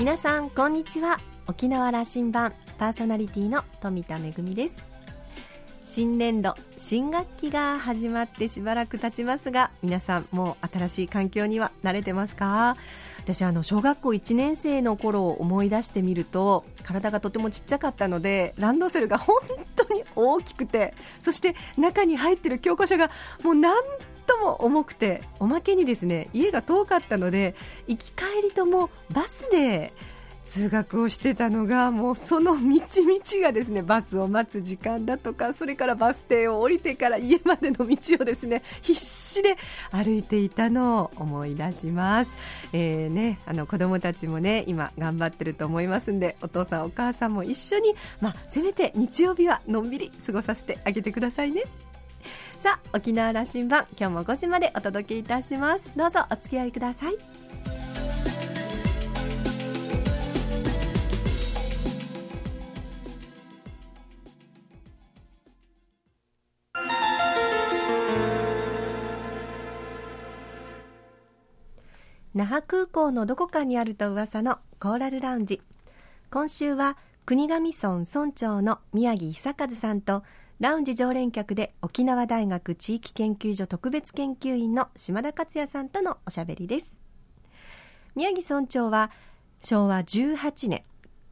皆さんこんにちは。沖縄羅針盤パーソナリティの富田恵です。新年度新学期が始まってしばらく経ちますが皆さんもう新しい環境には慣れてますか？私あの小学校1年生の頃を思い出してみると体がとてもちっちゃかったのでランドセルが本当に大きくてそして中に入っている教科書がもう何とも重くておまけにですね家が遠かったので行き帰りともバスで通学をしてたのがもうその道々がですねバスを待つ時間だとかそれからバス停を降りてから家までの道をですね必死で歩いていたのを思い出します、えーね、あの子供たちもね今頑張ってると思いますんでお父さんお母さんも一緒に、まあ、せめて日曜日はのんびり過ごさせてあげてくださいね。さあ沖縄羅針盤今日も5時までお届けいたします。どうぞお付き合いください。那覇空港のどこかにあると噂のコーラルラウンジ。今週は国頭村村長の宮城久和さんとラウンジ常連客で沖縄大学地域研究所特別研究員の島田克也さんとのおしゃべりです。宮城村長は昭和18年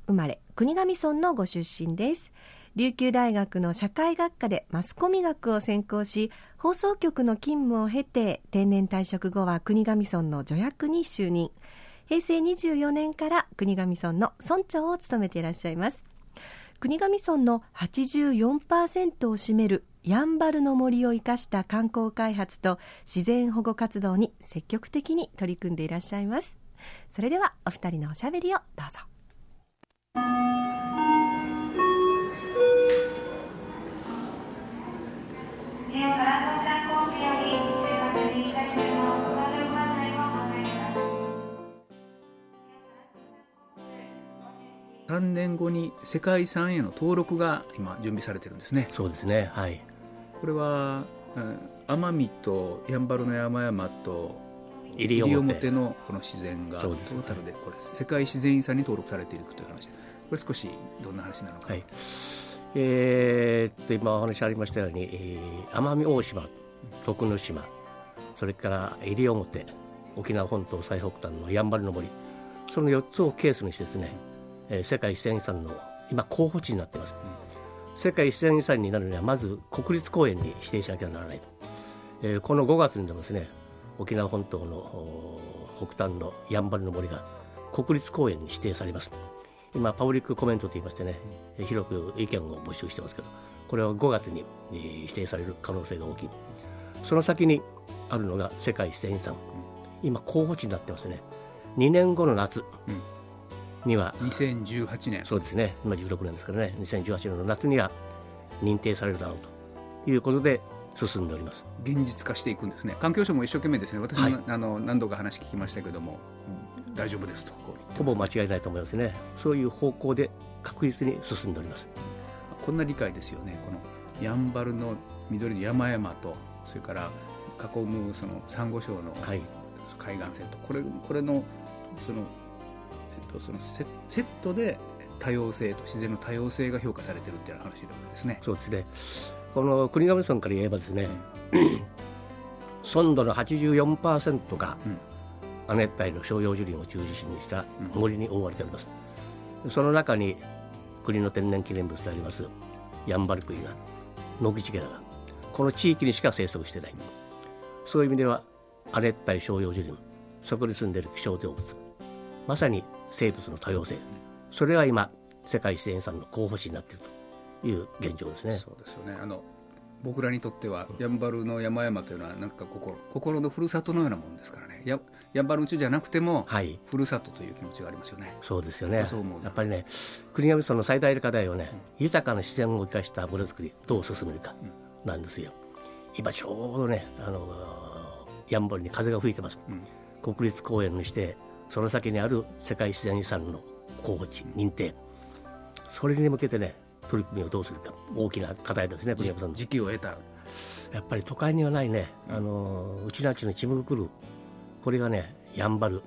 生まれ国頭村のご出身です。琉球大学の社会学科でマスコミ学を専攻し放送局の勤務を経て定年退職後は国頭村の助役に就任。平成24年から国頭村の村長を務めていらっしゃいます。国頭村の84%を占めるやんばるの森を生かした観光開発と自然保護活動に積極的に取り組んでいらっしゃいます。それではお二人のおしゃべりをどうぞ。3年後に世界遺産への登録が今準備されてるんですね。そうですね。はい。これは、奄美とやんばるの山々と西表。のこの自然がトータルでこれ世界自然遺産に登録されているという話これ少しどんな話なのか、はい。えー、っと今お話ありましたように、えー、奄美大島徳之島それから西表沖縄本島最北端のやんばるの森その4つをケースにしてですねえー、世界自然遺産の今候補地になっています、うん、世界自然遺産になるにはまず国立公園に指定しなきゃならないと、えー、この5月にでもですね沖縄本島の北端のやんばるの森が国立公園に指定されます。今パブリックコメントと言いましてね、うん、広く意見を募集してますけどこれは5月に指定される可能性が大きい。その先にあるのが世界自然遺産、今候補地になってますね。2年後の夏、うんには。2018年。そうですね。今16年ですからね。2018年の夏には認定されるだろうということで進んでおります。現実化していくんですね。環境省も一生懸命ですね。私も、はい、あの何度か話聞きましたけども、うん、大丈夫ですとほぼ間違いないと思いますね。そういう方向で確実に進んでおります、うん、こんな理解ですよね。このやんばるの緑の山々とそれから囲むそのサンゴ礁の海岸線と、はい、これこれのそのとそのセットで多様性と自然の多様性が評価されてるっていう話ですね。そうですね。この国頭村から言えばですね、うん、村土の84%が亜熱帯の照葉樹林を中心にした森に覆われております、うん、その中に国の天然記念物でありますヤンバルクイがノキチゲラがこの地域にしか生息してない。そういう意味では亜熱帯照葉樹林そこに住んでいる希少動物まさに生物の多様性。それが今世界自然遺産の候補地になっているという現状ですね。そうですよね。あの僕らにとっては、やんばるの山々というのはなんか心心のふるさとのようなものですからね。ややんばるうちじゃなくても、はい、ふるさとという気持ちがありますよね。そうですよね。やっぱりね国頭村の最大の課題はね、うん、豊かな自然を生かした村づくりどう進めるかなんですよ、うん、今ちょうどねあのやんばるに風が吹いてます、うん、国立公園にしてその先にある世界自然遺産の候補地認定。それに向けてね取り組みをどうするか。大きな課題ですね国山さん時期を得た。やっぱり都会にはないねあのうちなちのちむぐくるこれがねやんばる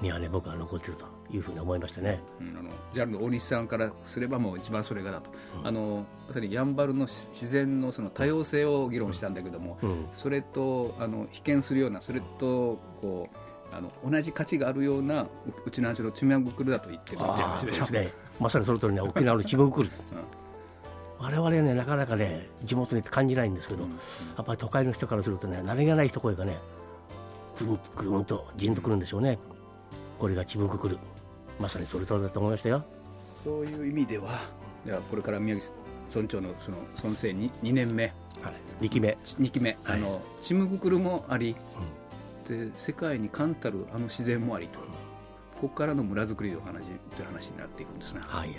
にはね僕は残ってるというふうに思いましたね、うん、あのジャンルの大西さんからすればもう一番それがだと、うん、あのまさにやんばるの自然のその多様性を議論したんだけども、うん、それとあの被験するようなそれとこうあの同じ価値があるようなうちの味のちむぐくるだと言ってるって話でしょ。うね。まさにその通りね沖縄のちむぐくる、我々ねなかなかね地元に感じないんですけど、やっぱり都会の人からするとね何気ない一声がねぐんぐんとじんとくるんでしょうね。これがちむぐくるまさにそれとだと思いましたよ。そういう意味ではではこれから宮城村長のその村政 2, 2年目、はい、2期目。2期目、はい、あのちむぐくるもあり、うん、で世界に冠たるあの自然もありと、ここからの村づくりの話という話になっていくんですねはいはい。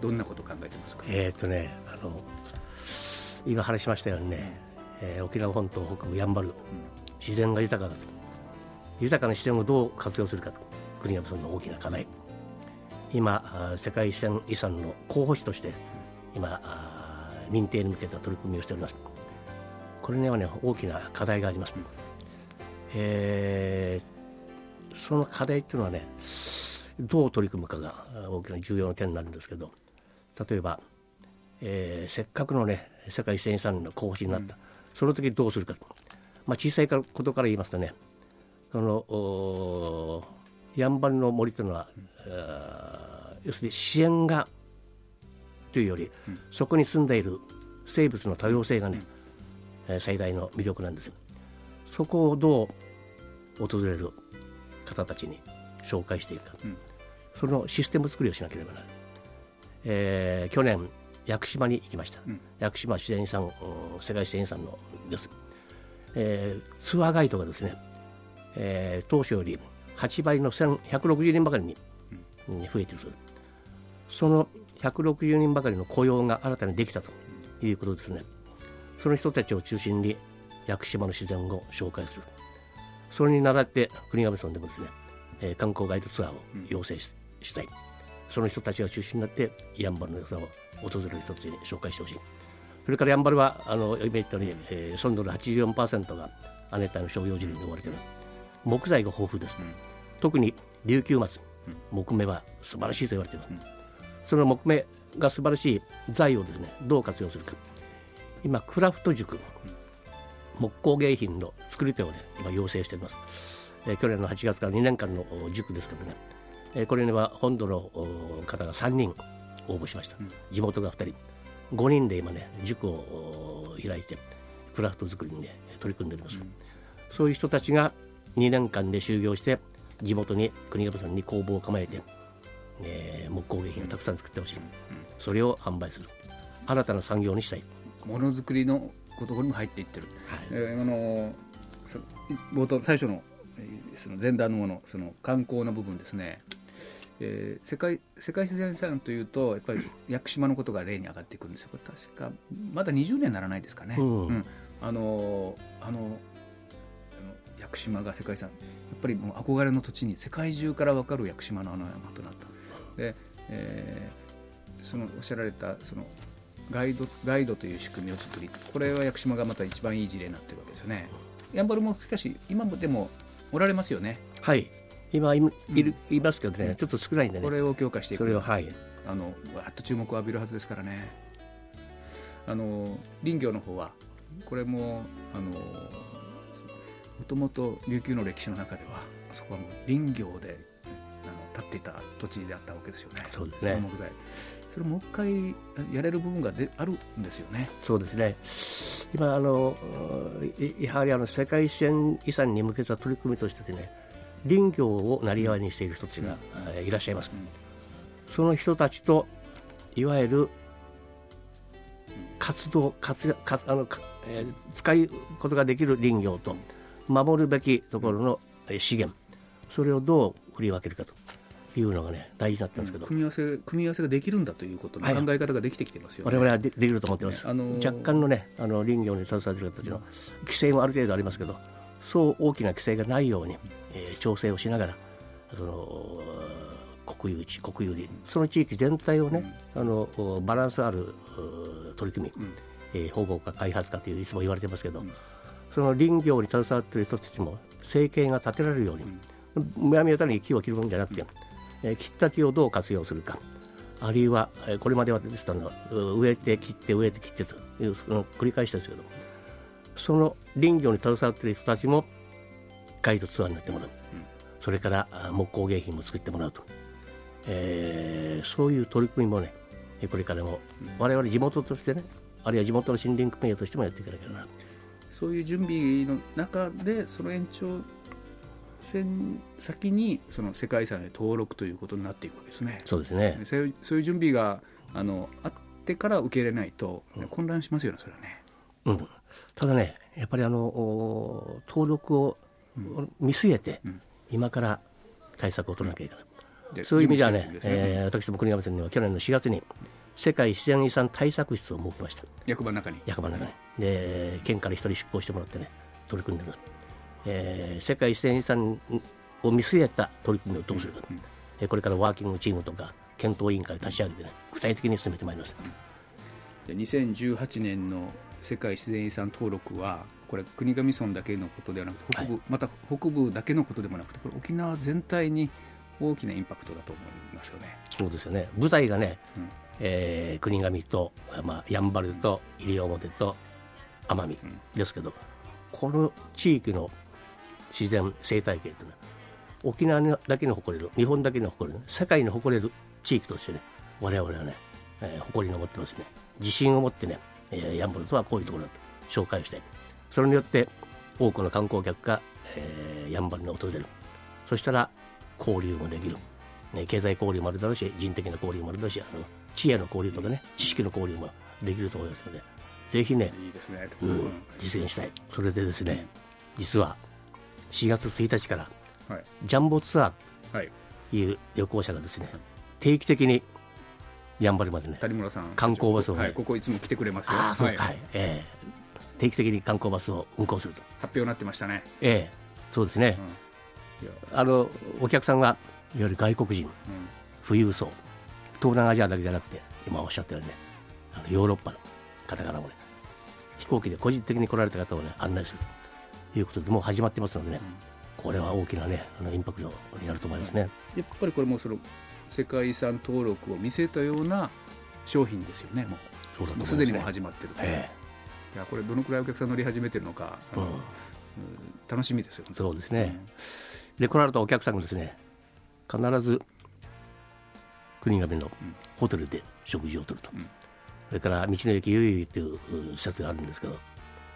どんなこと考えてますか？えー、っとねあの今話しましたようにね、えー、沖縄本島北部やんばる、うん、自然が豊かだと。豊かな自然をどう活用するかと。国山村の大きな課題。今世界遺産遺産の候補地として今認定に向けた取り組みをしております。これにはね大きな課題があります、えー、その課題というのはねどう取り組むかが大きな重要な点になるんですけど例えば、えー、せっかくのね世界遺産の候補地になった、うん、その時どうするか、まあ、小さいことから言いますとねそのやんばるの森というのは、うん、要するに支援がというより、うん、そこに住んでいる生物の多様性がね、うん、最大の魅力なんですそこをどう訪れる方たちに紹介していくか、うん、そのシステム作りをしなければならない、えー、去年屋久島に行きました、屋久島自然遺産世界自然遺産のです、えー、ツアーガイドがですね、えー、当初より8倍の160人ばかりに増えているその160人ばかりの雇用が新たにできたということですね。その人たちを中心に屋久島の自然を紹介する。それに倣って国頭村でもですね、えー、観光ガイドツアーを要請し,、したい。その人たちが中心になってやんばるの良さを訪れる人たちに紹介してほしい。それからやんばるはあの今言ったように、えー、村土の84%が亜熱帯の商業地に覆われている。木材が豊富です、うん、特に琉球松、木目は素晴らしいと言われています、うん、その木目が素晴らしい材をですねどう活用するか。今クラフト塾、木工芸品の作り手をね今養成しています、えー、去年の8月から2年間の塾ですけどね、えー、これには本土の方が3人応募しました、うん、地元が2人。5人で今ね塾を開いてクラフト作りにね取り組んでおります、うん、そういう人たちが2年間で就業して地元に国頭村に工房を構えて、えー、木工芸品をたくさん作ってほしい、うん、それを販売する。新たな産業にしたい。ものづくりのところにも入っていってる、はい。えー、あの冒頭最初のその前段のものその観光の部分ですね、えー、世界世界自然遺産というとやっぱり屋久島のことが例に上がってくるんですよ。確かまだ20年ならないですかね、うん、うん、あのあの屋久島が世界遺産。やっぱりもう憧れの土地に世界中から分かる屋久島のあの山となった。で、えー、そのおっしゃられたそのガイドガイドという仕組みを作りこれは屋久島がまた一番いい事例になってるわけですよね。やんばるもしかし今もでもおられますよね。はい。今いる、いますけどね、ちょっと少ないんでね。これを強化していく。それをはい。あのわっと注目を浴びるはずですからね。あの林業の方はこれもあのもともと琉球の歴史の中ではそこはもう林業であの立っていた土地であったわけですよね。そうですね。木材それもう一回やれる部分がであるんですよね。そうですね。今あのやはりあの世界遺産に向けた取り組みとしてね、林業をなりわいにしている人たちが、うん、いらっしゃいます。うん、その人たちといわゆる活動活活あの、えー、使うことができる林業と、守るべきところの資源、それをどう振り分けるかというのがね大事だったんですけど、組み合わせ組み合わせができるんだということの考え方ができてきてますよ、ね、我々はでできると思ってます、ねあのー、若干のねあの林業に携わっている方たちの規制もある程度ありますけどそう大きな規制がないように、えー、調整をしながらその国有地国有林その地域全体をね、うん、あのバランスある取り組み、うん、えー、保護か開発かといういつも言われてますけど、うん。その林業に携わっている人たちも生計が立てられるように、むやみやたらに木を切るもんじゃなくて、えー、切った木をどう活用するか。あるいは、えー、これまではですたの植えて切って植えて切ってというその繰り返しですけどその林業に携わっている人たちもガイドツアーになってもらう、うん、それから木工芸品も作ってもらうと、えー、そういう取り組みもねこれからも我々地元としてねあるいは地元の森林組合としてもやっていかなきゃなそういう準備の中でその延長線先にその世界遺産へ登録ということになっていくわけですね。そうですね。そういう準備があのあってから受け入れないと、混乱しますよね、それはね。うん、ただね、やっぱりあの登録を見据えて、うん、今から対策を取らなきゃいけない。そういう意味ではね、ね。えー、私ども国頭村には去年の4月に世界自然遺産対策室を設けました。役場の中に。役場の中に、で県から一人出向してもらってね取り組んでます、えー、世界自然遺産を見据えた取り組みをどうするか、うん。うん、これからワーキングチームとか検討委員会を立ち上げてね。具体的に進めてまいります、うん、2018年の世界自然遺産登録はこれ国頭村だけのことではなくて北部、はい、また北部だけのことでもなくてこれ沖縄全体に大きなインパクトだと思いますよね。そうですよね。舞台がね、うん、えー、国頭と、まあ、やんばると西表と奄美ですけど、うん、この地域の自然生態系というのは沖縄だけの誇れる日本だけの誇れる世界の誇れる地域としてね我々はね、えー、誇りに思ってますね。自信を持ってね、えー、やんばるとはこういうところだと紹介をしてそれによって多くの観光客が、えー、やんばるに訪れる。そしたら交流もできる、ね、経済交流もあるだろうし人的な交流もあるだろうしあの知恵の交流とかね知識の交流もできると思いますのでぜひねね、うん、実現したい。それでですね実は4月1日から、はい、ジャンボツアーとい。う旅行者がですね、はい、定期的にやんばるまでね。谷村さん。観光バスを、ね。はい、ここいつも来てくれますよ。あそうですか、はい。えー、定期的に観光バスを運行すると。発表になってましたね。ええ。そうですね、うん。あのお客さんがいわゆる外国人、富裕層東南アジアだけじゃなくて今おっしゃったようにねあのヨーロッパの方からもね飛行機で個人的に来られた方をね案内するということでもう始まってますのでね、これは大きなねあのインパクトになると思いますね、やっぱりこれもその世界遺産登録を見せたような商品ですよねもう。そうすでにも始まってる、えー、いやこれどのくらいお客さん乗り始めてるのかあの、うん、楽しみですよそうですね、うん。で来られたお客さんがですね必ず国頭のホテルで食事をとると、うん、それから道の駅ゆいゆいという施設があるんですけど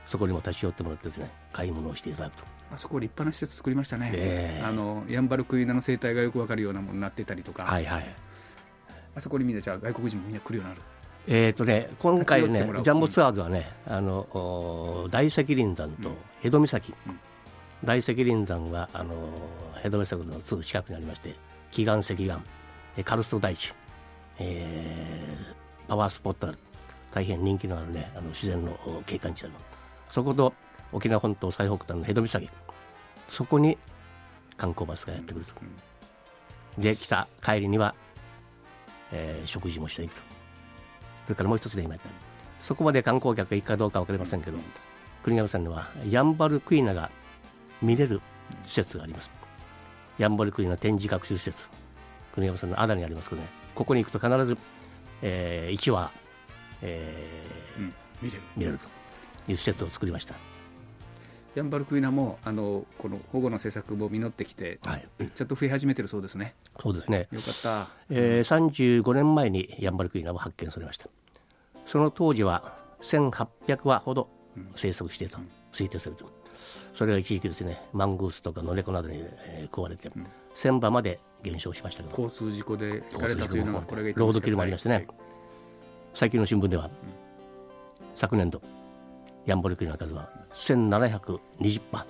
そこにも立ち寄ってもらってですね買い物をしていただくと。あそこ立派な施設作りましたね、えー、あのヤンバルクイナの生態がよくわかるようなものになってたりとか、はいはい、あそこにみんなじゃあ外国人もみんな来るようになるえーとね、今回ね、ジャンボツアーズはね、あの大石林山と江戸岬、うん。うん大石林山はあのヘドメサクのすぐ近くにありまして奇岩石岩カルスト大地、えー、パワースポットある。大変人気のあるねあの自然の景観地だのそこと沖縄本島最北端のヘド岬。そこに観光バスがやってくると、うん、で来た帰りには、えー、食事もしていくと。それからもう一つで今言った。そこまで観光客が行くかどうか分かりませんけど、うん、国頭さんにはヤンバルクイナが見れる施設があります。ヤンボリクリの展示学習施設。国山さんのアダにありますけどね。ここに行くと必ず、えー、1話、えー、うん、見れる。見れるという施設を作りましたヤンバルクイナもあのこの保護の政策も実ってきて、はい、ちょっと増え始めてるそうですね。そうですね。よかった。えー、35年前にヤンバルクイナは発見されました。その当時は1800羽ほど生息していると推定されている。それが一時期ですねマングースとかノレコなどに、えー、食われて、うん、1000羽まで減少しましたけど交通事故でひかれたというのがこれがロードキルもありましてね、はい、最近の新聞では、うん、昨年度ヤンボリクリの数は1720羽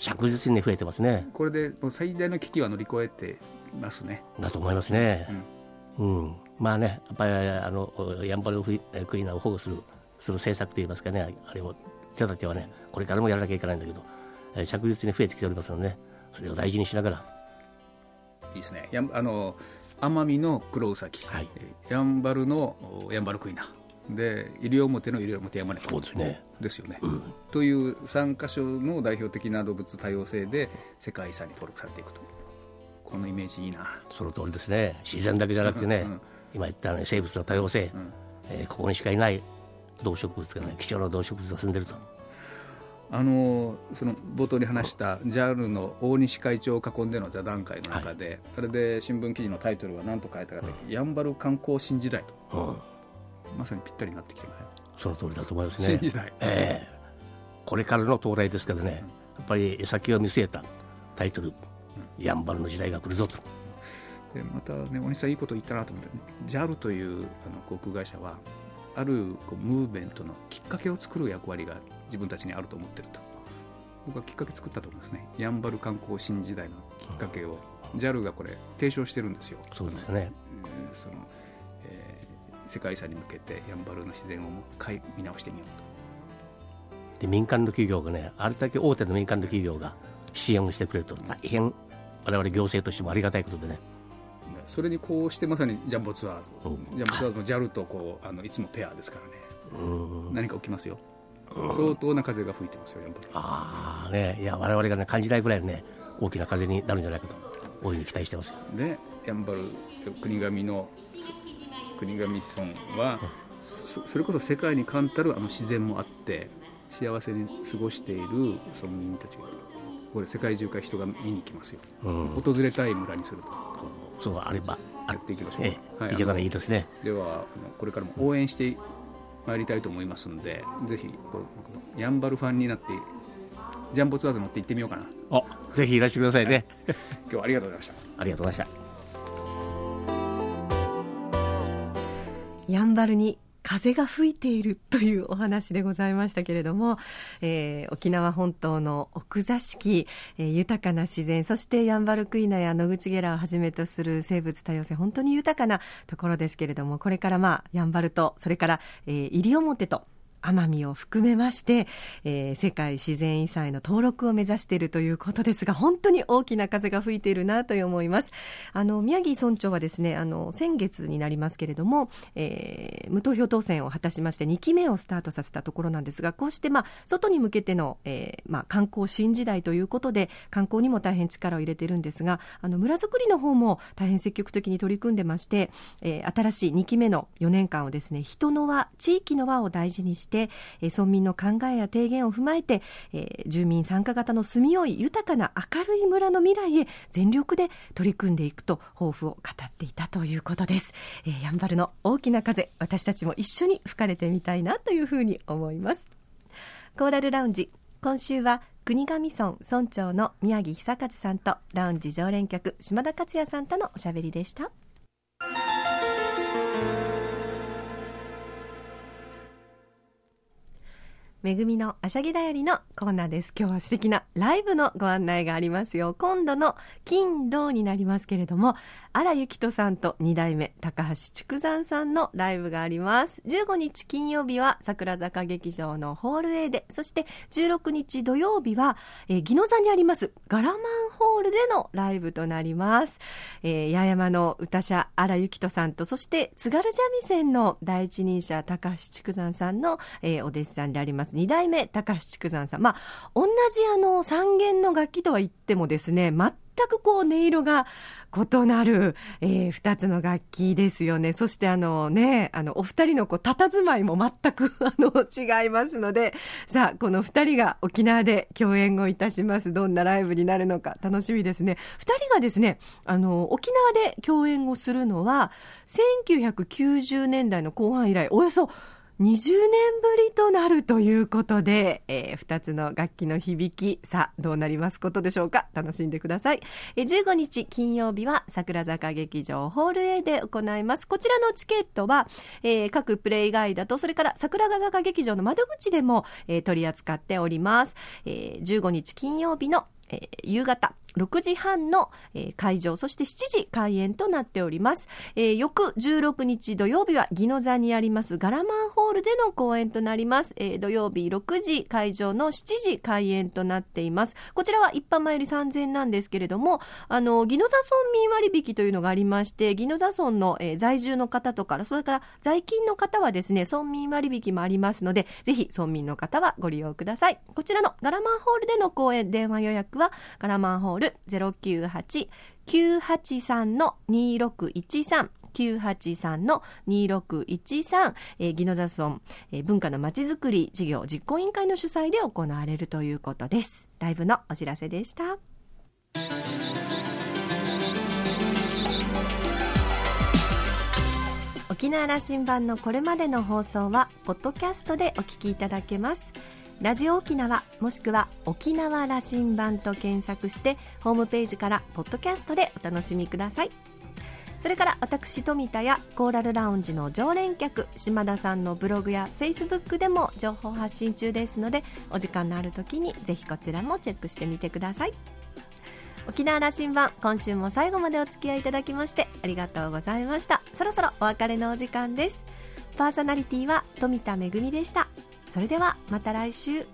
着実に増えてますね。これでもう最大の危機は乗り越えてますね。だと思いますね、うん、うん、まあねやっぱりあのヤンバルクリナを保護するする政策といいますかねあれを人たちはね、これからもやらなきゃいけないんだけど、えー、着実に増えてきておりますので、ね、それを大事にしながら。いいですね。やあの奄美のクロウサギ、はい、やんばるのやんばるクイナ。で西表の西表山根そうですね。ですよね、うん、という3箇所の代表的な動物多様性で世界遺産に登録されていくと。このイメージいいな。その通りですね。自然だけじゃなくてね、うん。うん、今言ったね生物の多様性、うん、えー、ここにしかいない動植物がね貴重な動植物が住んでると。あのその冒頭に話した JAL の大西会長を囲んでの座談会の中で、はい、あれで新聞記事のタイトルは何と書いたかというん、やんばる観光新時代と、うん、まさにぴったりになってきてないその通りだと思いますね。えー、これからの到来ですけどね、やっぱり先を見据えたタイトル、やんばるの時代が来るぞと。でまたね大西さんいいこと言ったなと思って JAL というあの航空会社はあるこうムーブメントのきっかけを作る役割が自分たちにあると思ってると。僕はきっかけ作ったと思いますね。やんばる観光新時代のきっかけを。JAL がこれ提唱してるんですよ。そうですね。その、えー、世界遺産に向けてやんばるの自然をもう一回見直してみようと。で民間の企業がねあれだけ大手の民間の企業が支援をしてくれると大変我々行政としてもありがたいことでね。それにこうしてまさにジャンボツアーズ、うん、ジャンボツアーズの JAL とこうあのいつもペアですからね、うん、何か起きますよ。相当な風が吹いてますよ、やっぱり。ああね、いや、我々がね、感じないぐらいね、大きな風になるんじゃないかと、大いに期待してますで、やんばる国神の国神村は、そそれこそ世界に冠たるあの自然もあって、幸せに過ごしている村民たちが、これ、世界中から人が見に来ますよ、うん、訪れたい村にすると。そうあれば、あっていきましょう。ええ、はい、いけたらいいですね。では、これからも応援して参りたいと思いますんでぜひやんばるファンになってジャンボツアーズ乗って行ってみようかな。あぜひいらしてくださいね。今日はありがとうございました。ありがとうございましたやんばるに風が吹いているというお話でございましたけれども、えー、沖縄本島の奥座敷、えー、豊かな自然そしてヤンバルクイナや野口ゲラをはじめとする生物多様性本当に豊かなところですけれどもこれからまあヤンバルとそれから、えー、西表と奄美を含めまして、えー、世界自然遺産への登録を目指しているということですが本当に大きな風が吹いているなと思います。あの宮城村長はですねあの先月になりますけれども、えー、無投票当選を果たしまして2期目をスタートさせたところなんですがこうして、まあ、外に向けての、えーまあ、観光新時代ということで観光にも大変力を入れてるんですがあの村づくりの方も大変積極的に取り組んでまして、えー、新しい2期目の4年間をですね人の輪地域の輪を大事にして、えー、村民の考えや提言を踏まえて、えー、住民参加型の住みよい豊かな明るい村の未来へ全力で取り組んでいくと抱負を語っていたということです、えー、やんばるの大きな風私たちも一緒に吹かれてみたいなというふうに思いますコーラルラウンジ今週は国頭村村長の宮城久和さんとラウンジ常連客島田克也さんとのおしゃべりでした。めぐみのあしゃぎだよりのコーナーです。今日は素敵なライブのご案内がありますよ。今度の金土になりますけれども、荒ゆきとさんと2代目高橋竹山さんのライブがあります。15日金曜日は桜坂劇場のホール A で、そして16日土曜日は、えー、宜野座にありますガラマンホールでのライブとなります。えー、八重山の歌者荒ゆきとさんと、そして津軽三味線の第一人者高橋竹山さんの、えー、お弟子さんであります。ます2代目高橋竹山さんまあ同じあの三弦の楽器とは言ってもですね全くこう音色が異なる、えー、2つの楽器ですよね。そしてあのね、あのお二人のこう佇まいも全く あの違いますので、さあ、この2人が沖縄で共演をいたします。どんなライブになるのか楽しみですね。2人がですね、あの沖縄で共演をするのは、1990年代の後半以来、およそ20年ぶりとなるということで、えー、2つの楽器の響き、さあ、どうなりますことでしょうか？楽しんでください。えー、15日金曜日は桜坂劇場ホール A で行います。こちらのチケットは、えー、各プレイガイダと、それから桜坂劇場の窓口でも、えー、取り扱っております。えー、15日金曜日の、えー、夕方、6時半の、えー、会場、そして7時開演となっております。えー、翌16日土曜日は、宜野座にありますガラマンホールでの公演となります。えー、土曜日6時会場の7時開演となっています。こちらは一般前より3000円なんですけれども、あの、宜野座村民割引というのがありまして、宜野座村の、えー、在住の方とか、それから在勤の方はですね、村民割引もありますので、ぜひ村民の方はご利用ください。こちらのガラマンホールでの公演、電話予約は、ガラマンホールル098-983-2613 983の2613、えー、宜野座村、えー、文化のまちづくり事業実行委員会の主催で行われるということです。ライブのお知らせでした。沖縄羅針盤のこれまでの放送はポッドキャストでお聞きいただけますラジオ沖縄もしくは沖縄羅針盤と検索してホームページからポッドキャストでお楽しみください。それから私富田やコーラルラウンジの常連客島田さんのブログやフェイスブックでも情報発信中ですのでお時間のある時にぜひこちらもチェックしてみてください。沖縄羅針盤今週も最後までお付き合いいただきましてありがとうございました。そろそろお別れのお時間です。パーソナリティは富田恵でした。それではまた来週。